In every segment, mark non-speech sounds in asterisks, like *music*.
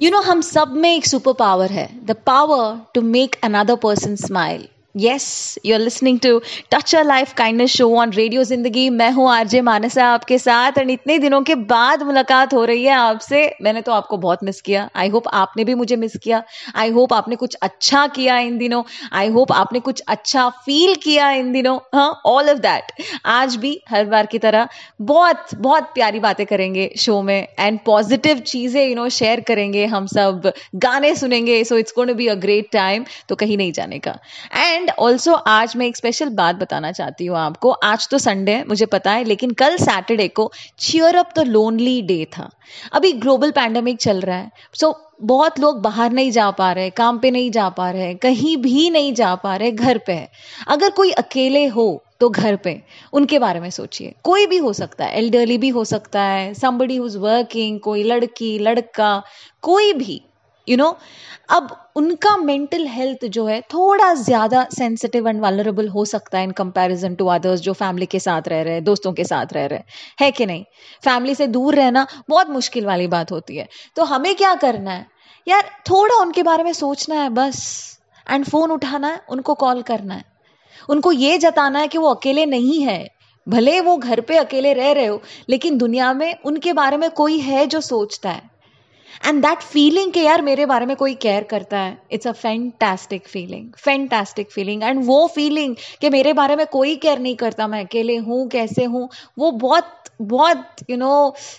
You know हम सब में एक सुपर पावर है the power to make another person smile yes you are listening to touch a life kindness show on radio Zindagi मैं हूँ RJ मानसा आपके साथ और इतने दिनों के बाद मुलाकात हो रही है आपसे। मैंने तो आपको बहुत मिस किया। आई होप आपने भी मुझे मिस किया। आई होप आपने कुछ अच्छा किया इन दिनों। आई होप आपने कुछ अच्छा फील किया इन दिनों। हाँ ऑल ऑफ़ दैट आज भी हर बार की तरह बहुत बहुत प्यारी बातें करेंगे शो में एंड पॉजिटिव चीज़ें यू नो शेयर करेंगे हम सब। गाने सुनेंगे so it's gonna be a great time तो कहीं नहीं जाने का। एंड एंड ऑल्सो आज मैं एक स्पेशल बात बताना चाहती हूँ आपको। आज तो संडे है मुझे पता है लेकिन कल सैटरडे को cheer up the lonely day था। अभी ग्लोबल पैंडमिक चल रहा है। सो so, बहुत लोग बाहर नहीं जा पा रहे काम पे नहीं जा पा रहे कहीं भी नहीं जा पा रहे घर पे है। अगर कोई अकेले हो तो घर पे। उनके बारे में सोचिए। कोई भी हो सकता है। एल्डरली भी हो सकता है। समबडी हुज वर्किंग कोई लड़की लड़का कोई भी। यू नो अब उनका मेंटल हेल्थ जो है थोड़ा ज़्यादा सेंसिटिव एंड वालरेबल हो सकता है इन कंपैरिजन टू अदर्स जो फैमिली के साथ रह रहे हैं, दोस्तों के साथ रह रहे हैं। है कि नहीं? फैमिली से दूर रहना बहुत मुश्किल वाली बात होती है। तो हमें क्या करना है? यार, थोड़ा उनके बारे में सोचना है बस एंड फ़ोन उठाना है, उनको कॉल करना है। उनको ये जताना है कि वो अकेले नहीं है। भले वो घर पे अकेले रह रहे हो, लेकिन दुनिया में उनके बारे में कोई है जो सोचता है। एंड दैट फीलिंग के यार मेरे बारे में कोई केयर करता है it's a fantastic feeling fantastic feeling and वो फीलिंग कि मेरे बारे में कोई केयर नहीं करता मैं अकेले हूँ कैसे हूँ वो बहुत बहुत यू नो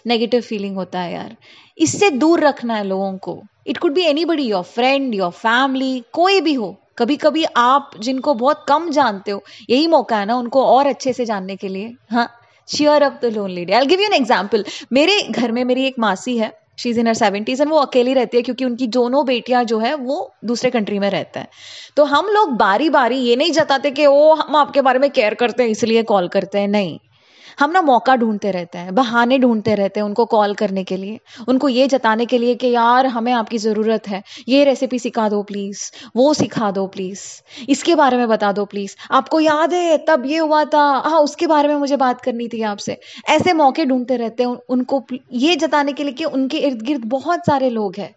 नेगेटिव फीलिंग होता है यार इससे दूर रखना है लोगों को it could be anybody your friend your family कोई भी हो कभी कभी आप जिनको बहुत कम जानते हो यही मौका है ना उनको और अच्छे से जानने के लिए हाँ cheer up the lonely day I give you an example मेरे घर में मेरी एक मासी है she is in her seventies and वो अकेली रहती है क्योंकि उनकी दोनों बेटियाँ जो है, वो दूसरे कंट्री में रहते हैं। तो हम लोग बारी बारी ये नहीं जताते कि ओ हम आपके बारे में केयर करते हैं, इसलिए कॉल करते हैं। नहीं। हम ना मौका ढूंढते रहते हैं, बहाने ढूंढते रहते हैं उनको कॉल करने के लिए, उनको ये जताने के लिए कि यार हमें आपकी ज़रूरत है, ये रेसिपी सिखा दो प्लीज़ वो सिखा दो प्लीज़ इसके बारे में बता दो प्लीज़ आपको याद है तब ये हुआ था हाँ उसके बारे में मुझे बात करनी थी आपसे, ऐसे मौके ढूंढते रहते हैं उनको, ये जताने के लिए कि उनके इर्द गिर्द बहुत सारे लोग हैं।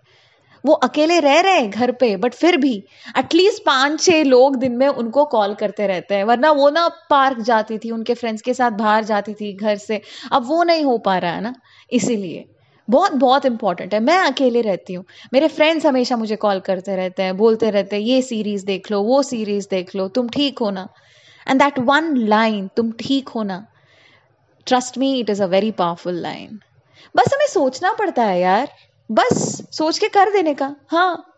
वो अकेले रह रहे हैं घर पे बट फिर भी एटलीस्ट पाँच छह लोग दिन में उनको कॉल करते रहते हैं। वरना वो ना पार्क जाती थी, उनके फ्रेंड्स के साथ बाहर जाती थी घर से। अब वो नहीं हो पा रहा है ना, इसीलिए। बहुत बहुत इंपॉर्टेंट है। मैं अकेले रहती हूँ। मेरे फ्रेंड्स हमेशा मुझे कॉल करते रहते हैं, बोलते रहते हैं, ये सीरीज़ देख लो, वो सीरीज़ देख लो, तुम ठीक हो ना? एंड दैट वन लाइन तुम ठीक हो ना? Trust me it is a very powerful line बस हमें सोचना पड़ता है यार। बस, सोच के कर देने का। हाँ।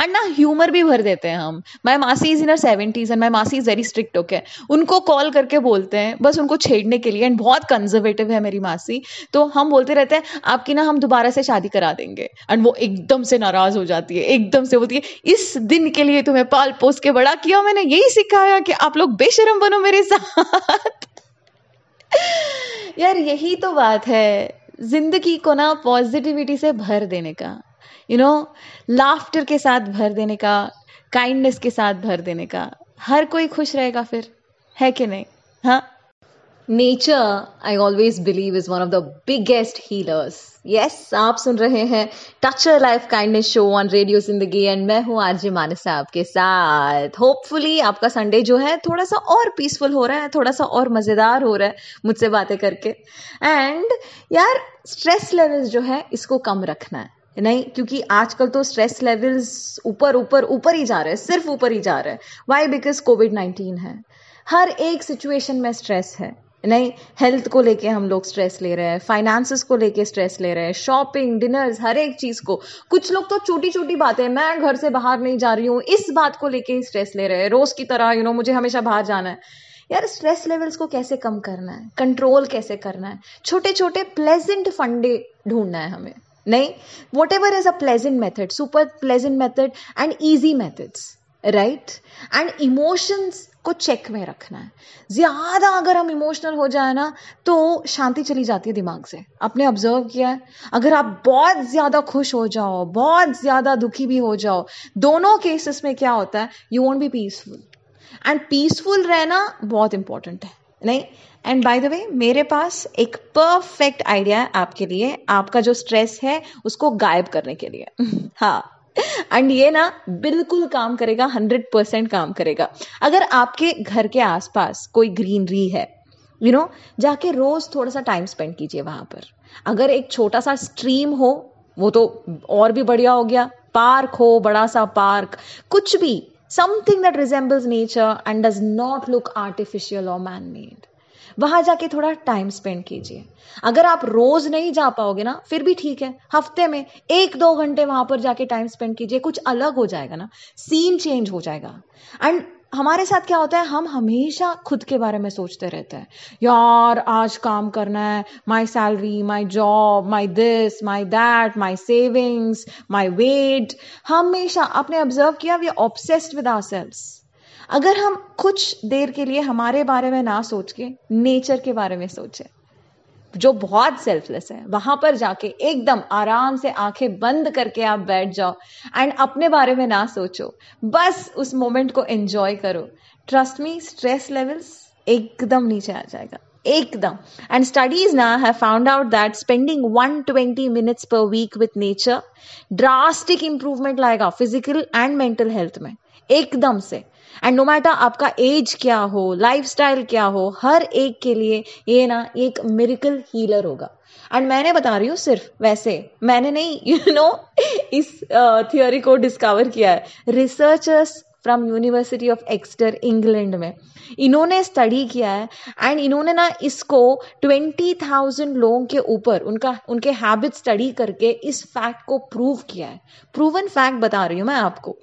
एंड ना ह्यूमर भी भर देते हैं हम। माई मासी is in her seventies and my मासी इज़ वेरी स्ट्रिक्ट ओके उनको कॉल करके बोलते हैं, बस उनको छेड़ने के लिए। एंड बहुत कंजर्वेटिव है मेरी मासी। तो हम बोलते रहते हैं, आपकी ना हम दोबारा से शादी करा देंगे। एंड वो एकदम से नाराज़ हो जाती है, एकदम से बोलती है, इस दिन के लिए तुम्हें पाल पोस के बड़ा किया मैंने, यही सिखाया कि आप लोग बेशरम बनो मेरे साथ। *laughs* यार, यही तो बात है। ज़िंदगी को ना पॉजिटिविटी से भर देने का यू नो लाफ्टर के साथ भर देने का काइंडनेस के साथ भर देने का, हर कोई खुश रहेगा फिर, है कि नहीं? हाँ? Nature I always believe is one of the biggest healers yes आप सुन रहे हैं touch life kindness show on radio Zindagi and मैं हूँ आरजे मानसा आपके साथ। होपफुली आपका संडे जो है थोड़ा सा और पीसफुल हो रहा है, थोड़ा सा और मज़ेदार हो रहा है मुझसे बातें करके। एंड यार स्ट्रेस लेवल्स जो है, इसको कम रखना है, नहीं? क्योंकि आजकल तो स्ट्रेस लेवल्स ऊपर ऊपर ऊपर ही जा रहे हैं, सिर्फ़ ऊपर ही जा रहे हैं। वाई बिकॉज़ कोविड नाइन्टीन है। हर एक सिचुएशन में स्ट्रेस है। नहीं हेल्थ को लेके हम लोग स्ट्रेस ले रहे हैं फाइनेंसेस को लेके स्ट्रेस ले रहे हैं शॉपिंग डिनर्स हर एक चीज़ को। कुछ लोग तो छोटी छोटी बातें, मैं घर से बाहर नहीं जा रही हूँ, इस बात को लेके ही स्ट्रेस ले रहे हैं। रोज की तरह यू नो मुझे हमेशा बाहर जाना है। यार स्ट्रेस लेवल्स को कैसे कम करना है? कंट्रोल कैसे करना है? छोटे छोटे प्लेजेंट फंडे ढूंढना है हमें। नहीं whatever is a pleasant method super pleasant method and easy methods right and emotions को चेक में रखना है। ज़्यादा अगर हम इमोशनल हो जाए ना तो शांति चली जाती है दिमाग से। आपने ऑब्ज़र्व किया है? अगर आप बहुत ज़्यादा खुश हो जाओ, बहुत ज़्यादा दुखी भी हो जाओ, दोनों केसेस में क्या होता है? You want be peaceful and peaceful रहना बहुत इंपॉर्टेंट है। नहीं? एंड बाय द वे मेरे पास एक परफेक्ट आइडिया है आपके लिए। आपका जो स्ट्रेस है, उसको गायब करने के लिए। *laughs* हाँ। एंड ये ना बिल्कुल काम करेगा हंड्रेड परसेंट काम करेगा। अगर आपके घर के आसपास कोई ग्रीनरी है यू you नो know, जाके रोज थोड़ा सा टाइम स्पेंड कीजिए वहाँ पर। अगर एक छोटा सा स्ट्रीम हो वो तो और भी बढ़िया हो गया। पार्क हो बड़ा सा पार्क कुछ भी something that resembles nature and does not look artificial और मैन मेड वहाँ जाके थोड़ा टाइम स्पेंड कीजिए। अगर आप रोज नहीं जा पाओगे ना, फिर भी ठीक है। हफ़्ते में एक दो घंटे वहाँ पर जाके टाइम स्पेंड कीजिए। कुछ अलग हो जाएगा ना। सीन चेंज हो जाएगा। एंड हमारे साथ क्या होता है? हम हमेशा खुद के बारे में सोचते रहते हैं। यार, आज काम करना है। My salary my job my this my that my savings my weight हमेशा आपने ऑब्ज़र्व किया we obsessed with ourselves अगर हम कुछ देर के लिए हमारे बारे में ना सोच के नेचर के बारे में सोचे, जो बहुत सेल्फलेस है, वहाँ पर जाके एकदम आराम से आँखें बंद करके आप बैठ जाओ एंड अपने बारे में ना सोचो। बस उस मोमेंट को एंजॉय करो। ट्रस्ट मी स्ट्रेस लेवल्स एकदम नीचे आ जाएगा। एकदम। एंड स्टडीज़ ना have found out that spending 120 minutes per week with nature drastic improvement लाएगा फ़िज़िकल एंड मेंटल हेल्थ में। एकदम से। एंड नो मैटर आपका एज क्या हो लाइफ स्टाइल क्या हो हर एक के लिए ये ना एक मेरिकल हीलर होगा। एंड मैंने बता रही हूँ सिर्फ़ वैसे मैंने नहीं यू you नो know, इस थियोरी uh, को डिस्कवर किया है। Researchers from university of Exeter England में। इन्होंने स्टडी किया है एंड इन्होंने ना इसको ट्वेंटी थाउज़ेंड लोगों के ऊपर उनका उनके हैबिट स्टडी करके इस फैक्ट को प्रूव किया है। प्रूवन फैक्ट बता रही हूँ मैं आपको।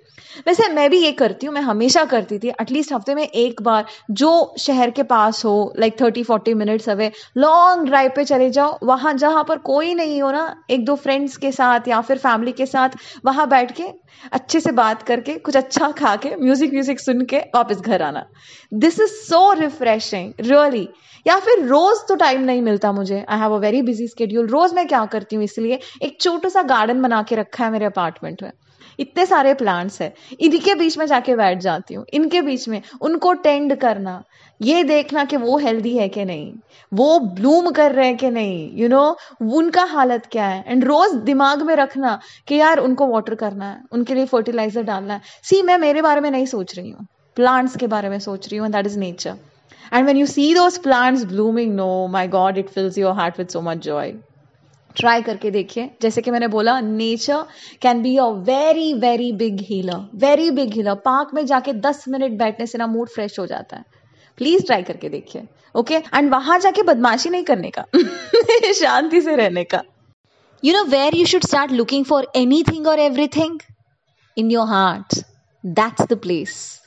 वैसे मैं भी ये करती हूँ, मैं हमेशा करती थी एटलीस्ट हफ़्ते में एक बार, जो शहर के पास हो like thirty forty minutes away long drive पे चले जाओ, वहाँ जहाँ पर कोई नहीं हो ना, एक दो फ्रेंड्स के साथ या फिर फैमिली के साथ, वहाँ बैठ के, अच्छे से बात करके, कुछ अच्छा खा के म्यूज़िक व्यूजिक सुन के वापस घर आना। This is so refreshing really या फिर रोज तो टाइम नहीं मिलता मुझे I have a very busy schedule रोज मैं क्या करती हूँ इसलिए, एक छोटा सा गार्डन बना के रखा है मेरे अपार्टमेंट में। इतने सारे प्लांट्स है। इनके बीच में जाके बैठ जाती हूँ। इनके बीच में उनको टेंड करना। ये देखना कि वो हेल्दी है कि नहीं। वो ब्लूम कर रहे हैं कि नहीं। यू you नो know, उनका हालत क्या है? एंड रोज दिमाग में रखना कि यार उनको वाटर करना है उनके लिए फर्टिलाइज़र डालना है। सी मैं मेरे बारे में नहीं सोच रही हूँ। प्लांट्स के बारे में सोच रही हूँ that is nature and when you see those plants blooming no my god it fills your heart with so much joy try करके देखिए। जैसे कि मैंने बोला nature can be a very very big healer very big healer park में जाके दस minute बैठने से ना मूड फ्रेश हो जाता है। प्लीज़ ट्राई करके देखिए ओके एंड वहाँ जाके बदमाशी नहीं करने का, *laughs* शांति से रहने का। You know where you should start looking for anything और everything in your heart that's the place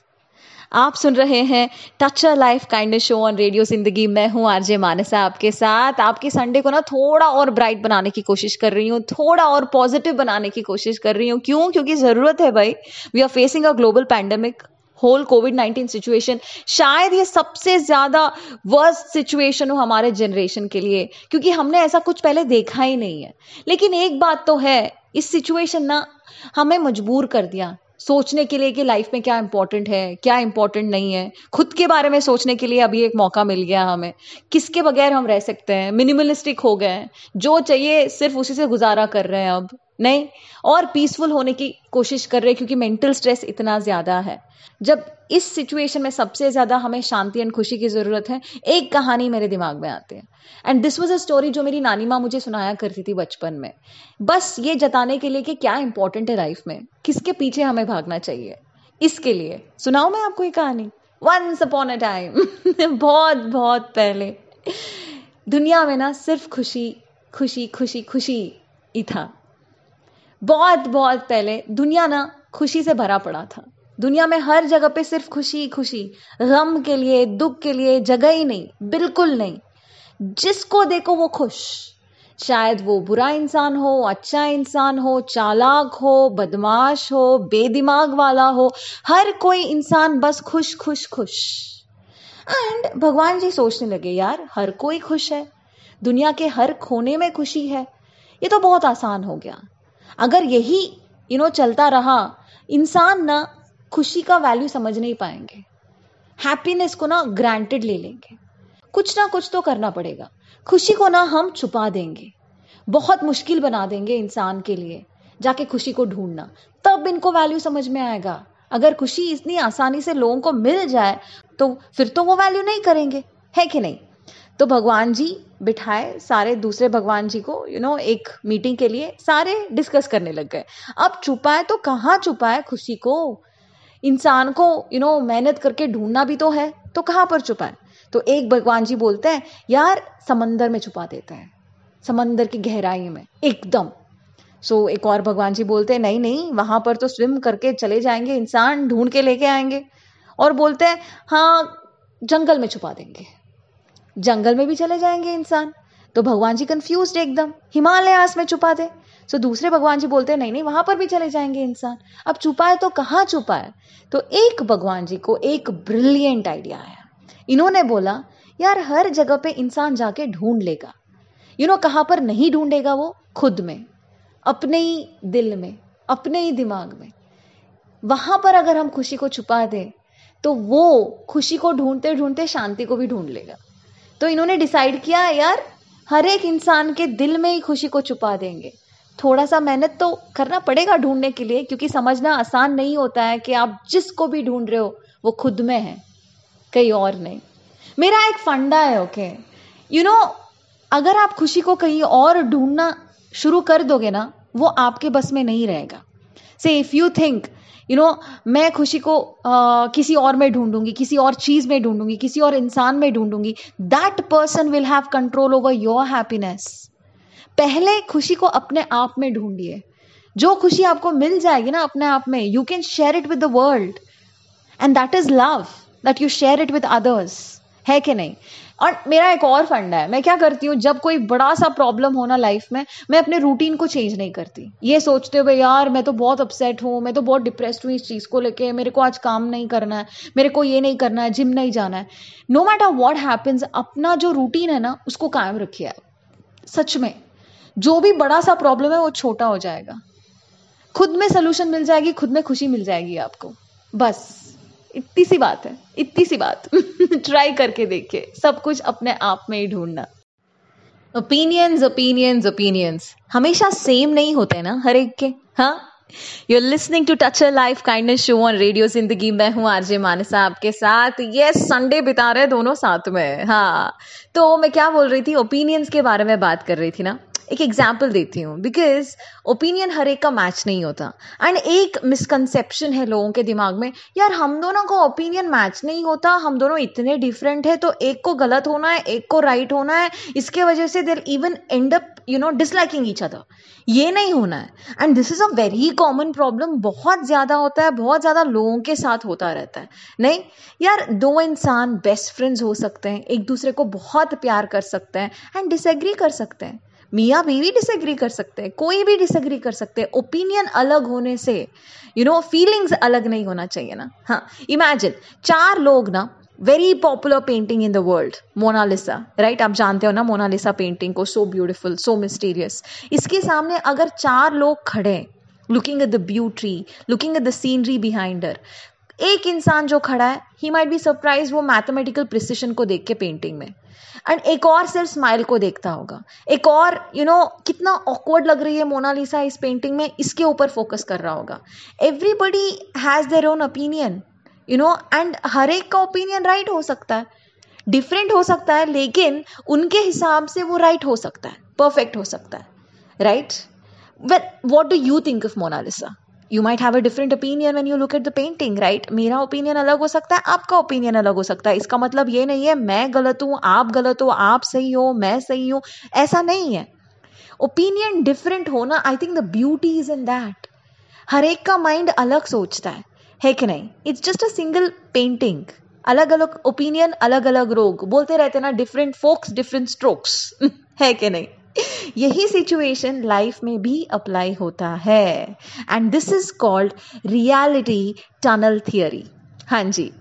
आप सुन रहे हैं touch a life kindness show on radio Zindagi मैं हूँ आरजे मानसा आपके साथ। आपके संडे को ना थोड़ा और ब्राइट बनाने की कोशिश कर रही हूँ, थोड़ा और पॉजिटिव बनाने की कोशिश कर रही हूँ। क्यों? क्योंकि ज़रूरत है भाई। We are facing a global pandemic whole COVID nineteen situation शायद ये सबसे ज़्यादा वर्स्ट सिचुएशन हो हमारे जनरेशन के लिए, क्योंकि हमने ऐसा कुछ पहले देखा ही नहीं है। लेकिन एक बात तो है, इस सिचुएशन ना हमें मजबूर कर दिया। सोचने के लिए कि लाइफ में क्या इंपॉर्टेंट है, क्या इंपॉर्टेंट नहीं है। खुद के बारे में सोचने के लिए अभी एक मौका मिल गया हमें। किसके बगैर हम रह सकते हैं? मिनिमलिस्टिक हो गए हैं। जो चाहिए सिर्फ़ उसी से गुजारा कर रहे हैं अब। नहीं? और पीसफुल होने की कोशिश कर रहे हैं क्योंकि मेंटल स्ट्रेस इतना ज़्यादा है। जब इस सिचुएशन में सबसे ज़्यादा हमें शांति एंड खुशी की ज़रूरत है, एक कहानी मेरे दिमाग में आती है। And this was a story जो मेरी नानी माँ मुझे सुनाया करती थी बचपन में। बस ये जताने के लिए कि क्या इंपॉर्टेंट है लाइफ में, किसके पीछे हमें भागना चाहिए। इसके लिए, सुनाऊ मैं आपको ये कहानी? वंस अपॉन अ टाइम बहुत बहुत पहले। दुनिया में ना सिर्फ़ खुशी खुशी खुशी खुशी ही था। बहुत बहुत पहले दुनिया ना खुशी से भरा पड़ा था। दुनिया में हर जगह पे सिर्फ़ खुशी खुशी, गम के लिए, दुख के लिए, जगह ही नहीं, बिल्कुल नहीं। जिसको देखो वो खुश। शायद वो बुरा इंसान हो अच्छा इंसान हो, चालाक हो, बदमाश हो, बेदिमाग वाला हो, हर कोई इंसान बस खुश खुश खुश। एंड भगवान जी सोचने लगे, यार, हर कोई खुश है। दुनिया के हर कोने में खुशी है। ये तो बहुत आसान हो गया। अगर यही यू नो चलता रहा, इंसान ना खुशी का वैल्यू समझ नहीं पाएँगे। हैप्पीनेस को ना ग्रांटेड ले लेंगे। कुछ ना कुछ तो करना पड़ेगा। खुशी को ना हम छुपा देंगे। बहुत मुश्किल बना देंगे इंसान के लिए जाके खुशी को ढूंढना। तब इनको वैल्यू समझ में आएगा। अगर खुशी इतनी आसानी से लोगों को मिल जाए तो फिर तो वो वैल्यू नहीं करेंगे। है कि नहीं? तो भगवान जी बिठाए सारे दूसरे भगवान जी को यू you नो know, एक मीटिंग के लिए सारे डिस्कस करने लग गए। अब छुपाए तो कहाँ छुपाए खुशी को? इंसान को यू you नो know, मेहनत करके ढूंढना भी तो है तो कहाँ पर छुपाए? तो एक भगवान जी बोलते हैं यार समंदर में छुपा देता है समंदर की गहराई में एकदम। सो so, एक और भगवान जी बोलते हैं नहीं नहीं वहाँ पर तो स्विम करके चले जाएँगे इंसान ढूंढ के लेके आएँगे। और बोलते हैं हाँ जंगल में छुपा देंगे। जंगल में भी चले जाएँगे इंसान। तो भगवान जी कंफ्यूज एकदम। हिमालयास में छुपा दे सो दूसरे भगवान जी बोलते हैं, नहीं नहीं, वहाँ पर भी चले जाएँगे इंसान। अब छुपाए तो कहाँ छुपाए तो एक भगवान जी को एक ब्रिलियंट आइडिया आया। इन्होंने बोला, यार, हर जगह पे इंसान जाके ढूंढ लेगा। यू नो कहाँ पर नहीं ढूंढेगा वो? खुद में, अपने ही दिल में, अपने ही दिमाग में। वहाँ पर अगर हम खुशी को छुपा दें तो वो खुशी को ढूंढते ढूंढते शांति को भी ढूंढ लेगा। तो इन्होंने डिसाइड किया, यार, हर एक इंसान के दिल में ही खुशी को छुपा देंगे। थोड़ा सा मेहनत तो करना पड़ेगा ढूँढने के लिए, क्योंकि समझना आसान नहीं होता है कि आप जिसको भी ढूंढ रहे हो, वो खुद में है, कहीं और नहीं। मेरा एक फंडा है ओके यू नो अगर आप खुशी को कहीं और ढूंढना शुरू कर दोगे ना, वो आपके बस में नहीं रहेगा। So if you think you know मैं खुशी को uh, किसी और में ढूंढूँगी किसी और चीज़ में ढूंढूँगी किसी और इंसान में ढूंढूँगी that person will have control over your happiness पहले खुशी को अपने आप में ढूंढिए। जो खुशी आपको मिल जाएगी ना अपने आप में you can share it with the world and that is love that you share it with others है कि नहीं? और मेरा एक और फंडा है। मैं क्या करती हूँ, जब कोई बड़ा सा प्रॉब्लम होना लाइफ में, मैं अपने रूटीन को चेंज नहीं करती। ये सोचते हुए, यार, मैं तो बहुत अपसेट हूँ, मैं तो बहुत डिप्रेस्ड हूँ इस चीज़ को लेके, मेरे को आज काम नहीं करना है, मेरे को ये नहीं करना है जिम नहीं जाना है। नो मैटर वॉट हैपन्स अपना जो रूटीन है ना, उसको कायम रखिए सच में, जो भी बड़ा सा प्रॉब्लम है, वो छोटा हो जाएगा। खुद में सोल्यूशन मिल जाएगी, खुद में खुशी मिल जाएगी आपको। बस। इतनी सी बात है, इतनी सी बात। *laughs* ट्राई करके देखिए, सब कुछ अपने आप में ही ढूंढना। ओपिनियंस ओपिनियंस ओपिनियंस हमेशा सेम नहीं होते ना, हर एक के हाँ? You are listening to touch life kindness show on radio Zindagi मैं हूँ आरजे मानसा आपके साथ। यस संडे बिता रहे दोनों साथ में हाँ। तो मैं क्या बोल रही थी? ओपिनियंस के बारे में बात कर रही थी ना? एक एग्ज़ाम्पल देती हूँ बिकॉज़ ओपिनियन हर एक का मैच नहीं होता। एंड एक मिसकनसेप्शन है लोगों के दिमाग में, यार हम दोनों का ओपिनियन मैच नहीं होता, हम दोनों इतने डिफरेंट है तो एक को गलत होना है, एक को राइट right होना है, इसके वजह से there even end up you know disliking each other ये नहीं होना है। And this is a very common problem बहुत ज़्यादा होता है, बहुत ज़्यादा लोगों के साथ होता रहता है। नहीं? यार दो इंसान बेस्ट फ्रेंड्स हो सकते हैं, एक दूसरे को बहुत प्यार कर सकते हैं एंड डिसएग्री कर सकते हैं। मियाँ बीवी डिसएग्री कर सकते हैं, कोई भी डिसएग्री कर सकते हैं ओपिनियन अलग होने से यू नो फीलिंग्स अलग नहीं होना चाहिए ना। हाँ इमेजिन चार लोग ना very popular painting in the world Mona Lisa right आप जानते हो ना मोनालिसा पेंटिंग को सो ब्यूटिफुल सो मिस्टीरियस इसके सामने अगर चार लोग खड़े looking at the beauty looking at the scenery behind एक इंसान जो खड़ा है ही माइट बी सरप्राइज़ वो मैथमेटिकल प्रिसिशन को देख के पेंटिंग में। एंड एक और सिर्फ़ स्माइल को देखता होगा। एक और यू you नो know, कितना ऑकवर्ड लग रही है मोनालिसा इस पेंटिंग में इसके ऊपर फोकस कर रहा होगा। Everybody has their own opinion you know and हर एक का ओपिनियन राइट हो सकता है। डिफरेंट हो सकता है लेकिन उनके हिसाब से वो राइट हो सकता है परफेक्ट हो सकता है right well what do you think of Mona Lisa you might have a different opinion when you look at the painting right मेरा ओपिनियन अलग हो सकता है, आपका ओपिनियन अलग हो सकता है। इसका मतलब ये नहीं है, मैं गलत हूँ, आप गलत हो, आप सही हो, मैं सही हूँ। ऐसा नहीं है। ओपिनियन डिफरेंट होना I think the beauty is in that हर एक का माइंड अलग सोचता है है कि नहीं? It's just a single painting अलग अलग ओपिनियन अलग अलग रोग। बोलते रहते ना डिफरेंट फोक्स डिफरेंट स्ट्रोक्स है कि नहीं? यही सिचुएशन लाइफ में भी अप्लाई होता है। And this is called reality tunnel theory हाँ जी।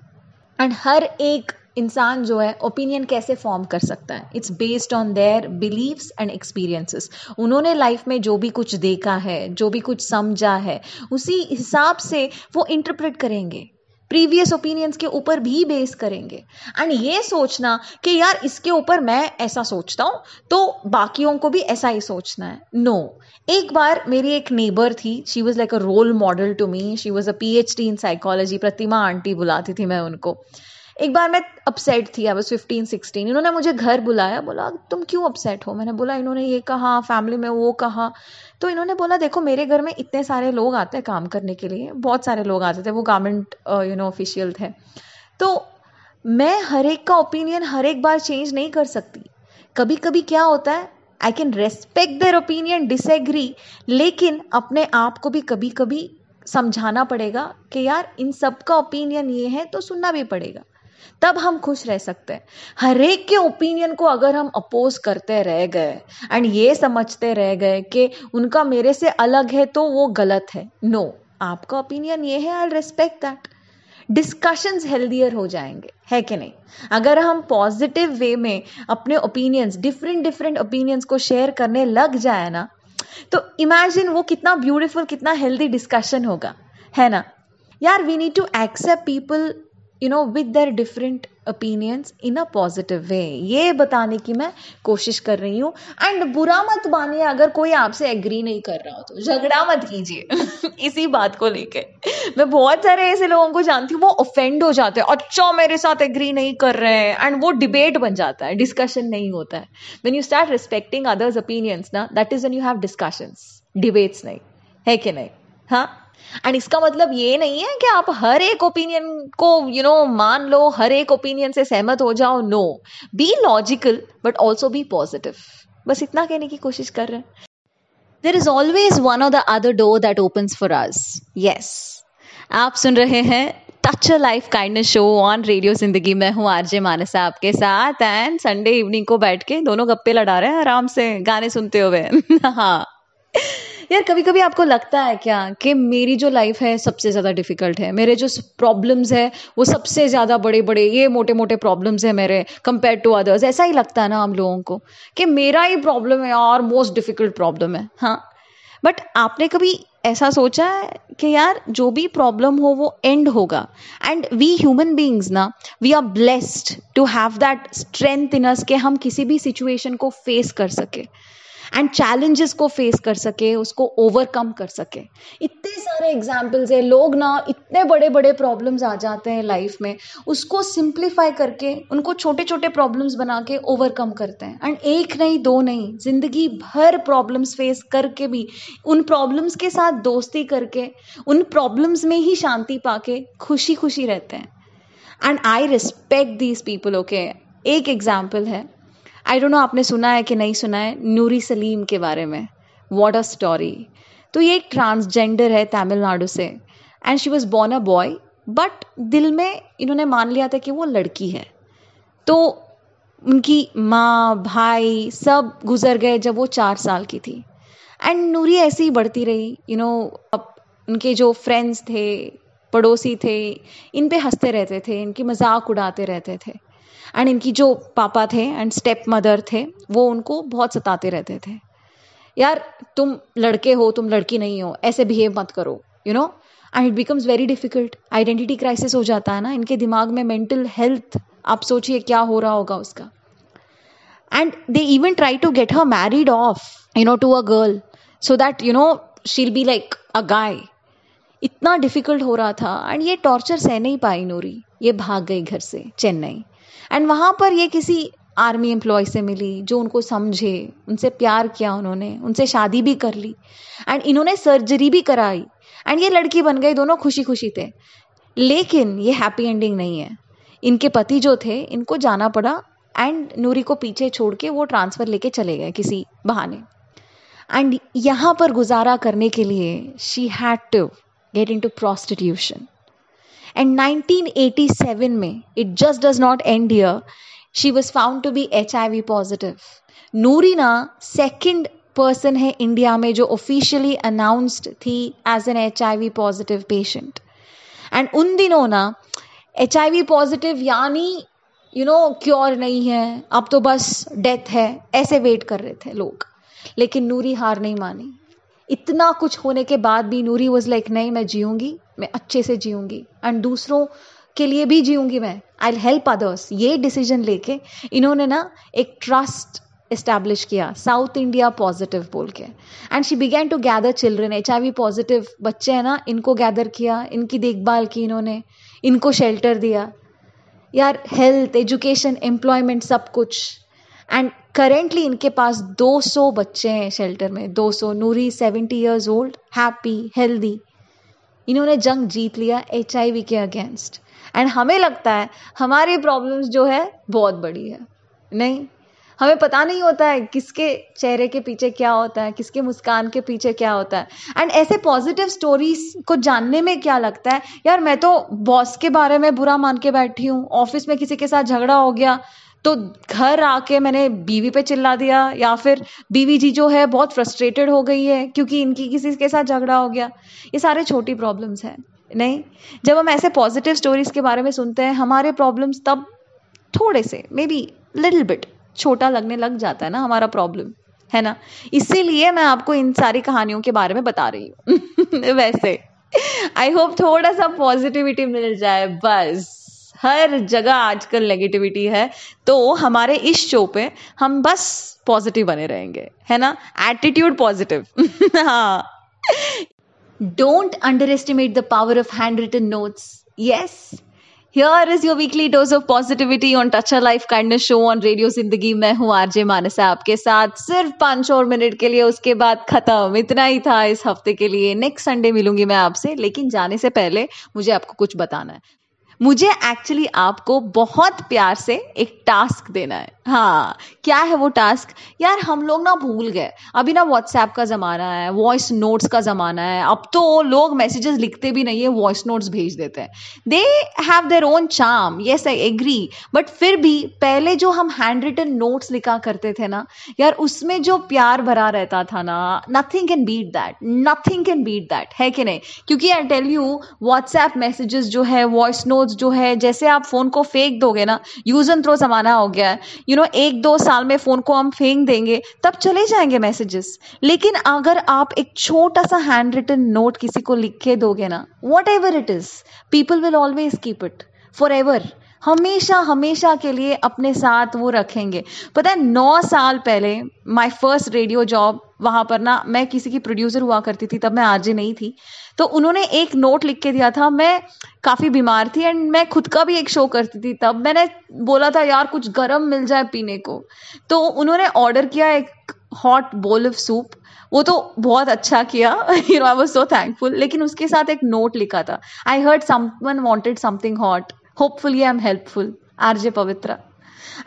एंड हर एक इंसान जो है ओपिनियन कैसे फॉर्म कर सकता है? It's based on their beliefs and experiences उन्होंने लाइफ में जो भी कुछ देखा है, जो भी कुछ समझा है, उसी हिसाब से वो इंटरप्रेट करेंगे। प्रीवियस ओपिनियंस के ऊपर भी बेस करेंगे। एंड ये सोचना कि यार इसके ऊपर मैं ऐसा सोचता हूँ तो बाकियों को भी ऐसा ही सोचना है। No no. एक बार मेरी एक नेबर थी she was like a role model to me she was a P H D in psychology Pratima aunty बुलाती थी मैं उनको। एक बार मैं अपसेट थी आई वॉज़ फिफ्टीन सिक्सटीन इन्होंने मुझे घर बुलाया, बोला, तुम क्यों अपसेट हो? मैंने बोला, इन्होंने ये कहा फैमिली में वो कहा. तो इन्होंने बोला, देखो, मेरे घर में इतने सारे लोग आते हैं काम करने के लिए, बहुत सारे लोग आते थे, वो गवर्नमेंट यू नो ऑफिशियल थे. तो मैं हर एक का ओपिनियन हर एक बार चेंज नहीं कर सकती। कभी कभी क्या होता है I can respect their opinion disagree लेकिन अपने आप को भी कभी कभी समझाना पड़ेगा कि यार, इन सब का ओपिनियन ये है तो सुनना भी पड़ेगा। तब हम खुश रह सकते हैं। हर एक के ओपिनियन को अगर हम अपोज करते रह गए एंड ये समझते रह गए कि उनका मेरे से अलग है तो वो गलत है। नो no, आपका ओपिनियन ये है I respect that discussions healthier हो जाएँगे है कि नहीं? अगर हम पॉजिटिव वे में अपने ओपिनियंस डिफरेंट डिफरेंट ओपिनियंस को शेयर करने लग जाए ना तो इमेजिन वो कितना ब्यूटीफुल कितना हेल्दी डिस्कशन होगा है ना? यार we need to accept people you know with their different opinions in a positive way ये बताने की मैं कोशिश कर रही हूँ। एंड बुरा मत मानिए, अगर कोई आपसे एग्री नहीं कर रहा हो तो झगड़ा मत कीजिए। *laughs* इसी बात को लेके। मैं बहुत सारे ऐसे लोगों को जानती हूँ, वो ऑफेंड हो जाते हैं अच्छा मेरे साथ एग्री नहीं कर रहे हैं। एंड वो डिबेट बन जाता है डिस्कशन नहीं होता है। When you start respecting others opinions ना that is when you have discussions debates नहीं। है कि नहीं? हाँ? एंड इसका मतलब ये नहीं है कि आप हर एक ओपिनियन को यू you नो know, मान लो हर एक ओपिनियन से सहमत हो जाओ no be logical but also be positive बस इतना कहने की कोशिश कर रहे हैं। There is always one of the other door that open for us yes आप सुन रहे हैं touch a life kindness show on radio Zindagi में हूँ आरजे मानसा आपके साथ एंड संडे इवनिंग को बैठ के दोनों गप्पे लड़ा रहे हैं आराम से गाने सुनते हुए। *laughs* हाँ। यार कभी कभी आपको लगता है क्या कि मेरी जो लाइफ है सबसे ज़्यादा डिफ़िकल्ट है? मेरे जो प्रॉब्लम्स है, वो सबसे ज़्यादा बड़े बड़े ये मोटे मोटे प्रॉब्लम्स है मेरे कंपेयर टू अदर्स ऐसा ही लगता है ना हम लोगों को कि मेरा ही प्रॉब्लम है और मोस्ट डिफ़िकल्ट प्रॉब्लम है। हाँ। बट आपने कभी ऐसा सोचा है कि यार, जो भी प्रॉब्लम हो, वो एंड होगा? एंड वी ह्यूमन बींग्स ना we are blessed to have that strength in us के हम किसी भी सिचुएशन को फेस कर सके। एंड चैलेंजेस को फेस कर सके, उसको ओवरकम कर सके। इतने सारे एग्जाम्पल्स है, लोग ना इतने बड़े बड़े प्रॉब्लम्स आ जाते हैं लाइफ में, उसको सिंप्लीफाई करके, उनको छोटे छोटे प्रॉब्लम्स बना के ओवरकम करते हैं। एंड एक नहीं, दो नहीं, ज़िंदगी भर प्रॉब्लम्स फेस करके भी, उन प्रॉब्लम्स के साथ दोस्ती करके, उन प्रॉब्लम्स में ही शांति पाके खुशी खुशी रहते हैं। And I respect these people okay एक एग्ज़ाम्पल है। आई डोंट नो आपने सुना है कि नहीं सुना है, नूरी सलीम के बारे में। वॉट अ स्टोरी तो ये एक ट्रांसजेंडर है तमिलनाडु से and she was born a boy but दिल में इन्होंने मान लिया था कि वो लड़की है। तो उनकी माँ, भाई सब गुजर गए जब वो चार साल की थी। एंड नूरी ऐसे ही बढ़ती रही यू नो अब उनके जो फ्रेंड्स थे, पड़ोसी थे, इन पे हँसते रहते थे, इनकी मज़ाक उड़ाते रहते थे। एंड इनकी जो पापा थे एंड स्टेप मदर थे, वो उनको बहुत सताते रहते थे। यार, तुम लड़के हो, तुम लड़की नहीं हो, ऐसे बिहेव मत करो you know and it becomes very difficult identity crisis हो जाता है ना, इनके दिमाग में मेंटल हेल्थ आप सोचिए क्या हो रहा होगा उसका। And they even try to get her married off you know to a girl so that you know she'll be like a guy इतना डिफ़िकल्ट हो रहा था एंड ये टॉर्चर सह नहीं पाई नूरी, ये भाग गई घर से, चेन्नई। एंड वहाँ पर ये किसी आर्मी एम्प्लॉय से मिली जो उनको समझे, उनसे प्यार किया उन्होंने, उनसे शादी भी कर ली एंड इन्होंने सर्जरी भी कराई एंड ये लड़की बन गई, दोनों खुशी खुशी थे। लेकिन ये हैप्पी एंडिंग नहीं है। इनके पति जो थे, इनको जाना पड़ा एंड नूरी को पीछे छोड़ के वो ट्रांसफ़र लेके चले गए किसी बहाने। एंड यहाँ पर गुजारा करने के लिए she had to get into prostitution And 1987 में, it just does not end here. She was found to be HIV positive. नूरीना सेकंड पर्सन है इंडिया में जो ऑफिशियली अनाउंस्ड थी as an H I V positive patient and उन दिनों ना H I V positive यानी यू नो क्योर नहीं है, अब तो बस डेथ है, ऐसे वेट कर रहे थे लोग लेकिन नूरी हार नहीं मानी इतना कुछ होने के बाद भी नूरी वॉज़ लाइक नहीं, मैं जीऊँगी मैं अच्छे से जीऊँगी एंड दूसरों के लिए भी जीऊँगी मैं आई हेल्प अदर्स ये डिसीज़न लेके इन्होंने ना एक ट्रस्ट इस्टेब्लिश किया साउथ इंडिया पॉजिटिव बोल के. And she began to gather children H I V positive बच्चे हैं ना, इनको गैदर किया, इनकी देखभाल की इन्होंने, इनको शेल्टर दिया. यार हेल्थ एजुकेशन एम्प्लॉयमेंट सब कुछ. एंड करेंटली इनके पास 200 बच्चे हैं शेल्टर में 200 Noori 70 years old happy healthy इन्होंने जंग जीत लिया एचआईवी के अगेंस्ट एंड हमें लगता है, हमारी प्रॉब्लम्स जो है, बहुत बड़ी है। नहीं? हमें पता नहीं होता है किसके चेहरे के पीछे क्या होता है, किसके मुस्कान के पीछे क्या होता है। एंड ऐसे पॉजिटिव स्टोरीज को जानने में क्या लगता है? यार, मैं तो बॉस के बारे में बुरा मान के बैठी हूँ ऑफ़िस में किसी के साथ झगड़ा हो गया तो घर आके मैंने बीवी पे चिल्ला दिया या फिर बीवी जी जो है बहुत फ्रस्ट्रेटेड हो गई है क्योंकि इनकी किसी के साथ झगड़ा हो गया। ये सारे छोटी प्रॉब्लम्स हैं, नहीं? जब हम ऐसे पॉजिटिव स्टोरीज के बारे में सुनते हैं, हमारे प्रॉब्लम्स तब थोड़े से मे बी लिटिल बिट छोटा लगने लग जाता है ना हमारा प्रॉब्लम है ना? इसीलिए मैं आपको इन सारी कहानियों के बारे में बता रही हूँ। *laughs* वैसे आई होप थोड़ा सा पॉजिटिविटी मिल जाए, बस। हर जगह आजकल नेगेटिविटी है तो हमारे इस शो पे हम बस पॉजिटिव बने रहेंगे, है ना? एटीट्यूड पॉजिटिव *laughs* हाँ. Don't underestimate the power of handwritten notes yes is your weekly dose of positivity on Touch a Life Kindness Show on Radio ज़िंदगी मैं हूँ आरजे मानसा आपके साथ। सिर्फ़ पाँच और मिनट के लिए, उसके बाद खत्म। इतना ही था इस हफ़्ते के लिए। नेक्स्ट संडे मिलूँगी मैं आपसे, लेकिन जाने से पहले मुझे आपको कुछ बताना है। मुझे एक्चुअली आपको बहुत प्यार से एक टास्क देना है। हाँ क्या है वो टास्क यार, हम लोग ना भूल गए। अभी ना व्हाट्सएप का ज़माना है वॉइस नोट्स का ज़माना है। अब तो लोग मैसेजेस लिखते भी नहीं है वॉइस नोट्स भेज देते हैं। They have their own charm yes I agree but फिर भी पहले जो हम हैंड रिटन नोट्स लिखा करते थे ना, यार, उसमें जो प्यार भरा रहता था ना nothing can beat that nothing can beat that है कि नहीं? क्योंकि I tell you WhatsApp messages जो है वॉइस नोट्स जो है, जैसे आप फ़ोन को फेंक दोगे ना यूज़ एंड थ्रो ज़माना हो गया है। यू नो एक दो साल में फ़ोन को हम फेंक देंगे, तब चले जाएँगे मैसेजेस लेकिन अगर आप एक छोटा सा हैंड रिटन नोट किसी को लिख के दोगे ना whatever it is people will always keep it forever हमेशा हमेशा के लिए अपने साथ वो रखेंगे। पता है, नौ साल पहले माय फ़र्स्ट रेडियो जॉब वहाँ पर ना मैं किसी की प्रोड्यूसर हुआ करती थी, तब मैं आज नहीं थी। तो उन्होंने एक नोट लिख के दिया था, मैं काफ़ी बीमार थी एंड मैं खुद का भी एक शो करती थी, तब मैंने बोला था, यार, कुछ गर्म मिल जाए पीने को। तो उन्होंने ऑर्डर किया एक हॉट बोल ऑफ़ सूप वो तो बहुत अच्छा किया you know I was so thankful लेकिन उसके साथ एक नोट लिखा था I heard someone wanted something hot hopefully I am helpful RJ Pavitra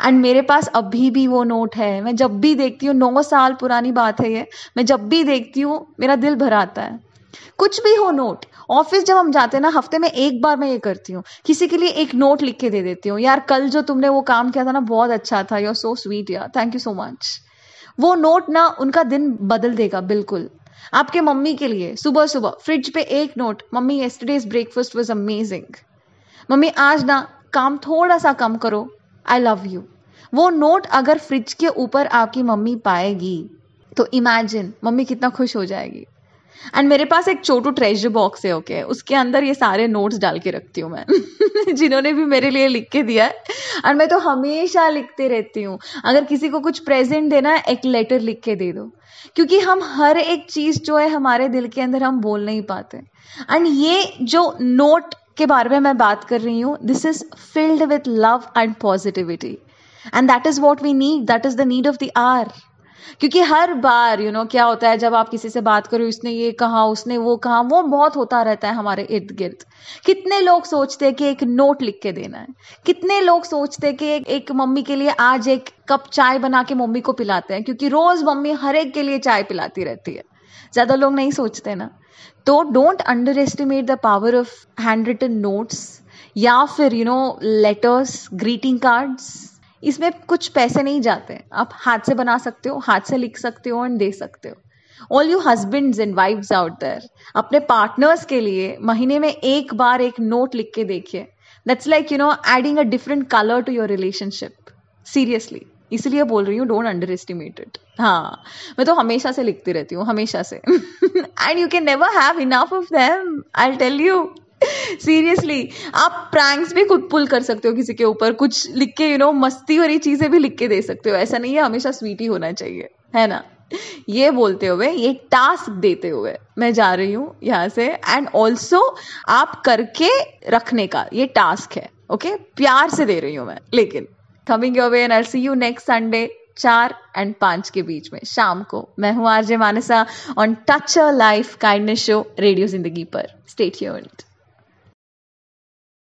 and मेरे पास अभी भी वो नोट है। मैं जब भी देखती हूँ, नौ साल पुरानी बात है ये। मैं जब भी देखती हूँ, मेरा दिल भर आता है। कुछ भी हो नोट ऑफ़िस जब हम जाते हैं ना, हफ़्ते में एक बार मैं ये करती हूँ। किसी के लिए एक नोट लिख के दे देती हूँ। यार, कल जो तुमने वो काम किया था ना, बहुत अच्छा था। यू आर सो स्वीट यार। थैंक यू सो मच वो नोट ना, उनका दिन बदल देगा, बिल्कुल। आपके मम्मी के लिए सुबह सुबह फ्रिज पे एक note mummy yesterday's breakfast was amazing mummy, आज ना काम थोड़ा सा कम करो। आई लव यू वो नोट अगर फ्रिज के ऊपर आपकी मम्मी पाएगी तो इमेजिन मम्मी कितना खुश हो जाएगी। एंड मेरे पास एक छोटू ट्रेजर बॉक्स है ओके okay? उसके अंदर ये सारे नोट्स डाल के रखती हूँ मैं। *laughs* जिन्होंने भी मेरे लिए लिख के दिया है। एंड मैं तो हमेशा लिखती रहती हूँ। अगर किसी को कुछ प्रेजेंट देना है, एक लेटर लिख के दे दो। क्योंकि हम हर एक चीज़ जो है, हमारे दिल के अंदर हम बोल नहीं पाते। एंड ये जो नोट के बारे में मैं बात कर रही हूँ। This is filled with love and positivity and that is what we need that is the need of the hour क्योंकि हर बार यू you नो know, क्या होता है जब आप किसी से बात करो उसने ये कहा उसने वो कहा वो बहुत होता रहता है हमारे इर्द गिर्द। कितने लोग सोचते हैं कि एक नोट लिख के देना है? कितने लोग सोचते हैं कि एक, एक मम्मी के लिए आज एक कप चाय बना के मम्मी को पिलाते हैं? क्योंकि रोज मम्मी हर एक के लिए चाय पिलाती रहती है। ज़्यादा लोग नहीं सोचते ना। तो don't underestimate the power of handwritten notes या फिर you know letters greeting cards इसमें कुछ पैसे नहीं जाते। आप हाथ से बना सकते हो, हाथ से लिख सकते हो एंड दे सकते हो। All you husband and wifes out there अपने पार्टनर्स के लिए महीने में एक बार एक नोट लिख के देखिए। That's like you know adding a different colour to your relationship seriously इसलिए बोल रही हूँ डोंट अंडर एस्टिमेट इट हाँ मैं तो हमेशा से लिखती रहती हूँ, हमेशा से. And you can never have enough of them I tell you seriously आप प्रैंक्स भी खुद पुल कर सकते हो किसी के ऊपर, कुछ लिख के यू नो मस्ती वाली चीज़ें भी लिख के दे सकते हो, ऐसा नहीं है हमेशा स्वीट ही होना चाहिए, है ना? ये बोलते हुए, ये टास्क देते हुए मैं जा रही हूँ यहाँ से एंड ऑल्सो आप करके रखने का ये टास्क है ओके okay? प्यार से दे रही हूँ मैं, लेकिन coming your way and I see you next Sunday चार एंड पाँच के बीच में। शाम को। मैं हूँ RJ Mansa on touch a life kindness show radio Zindagi पर। Stay tuned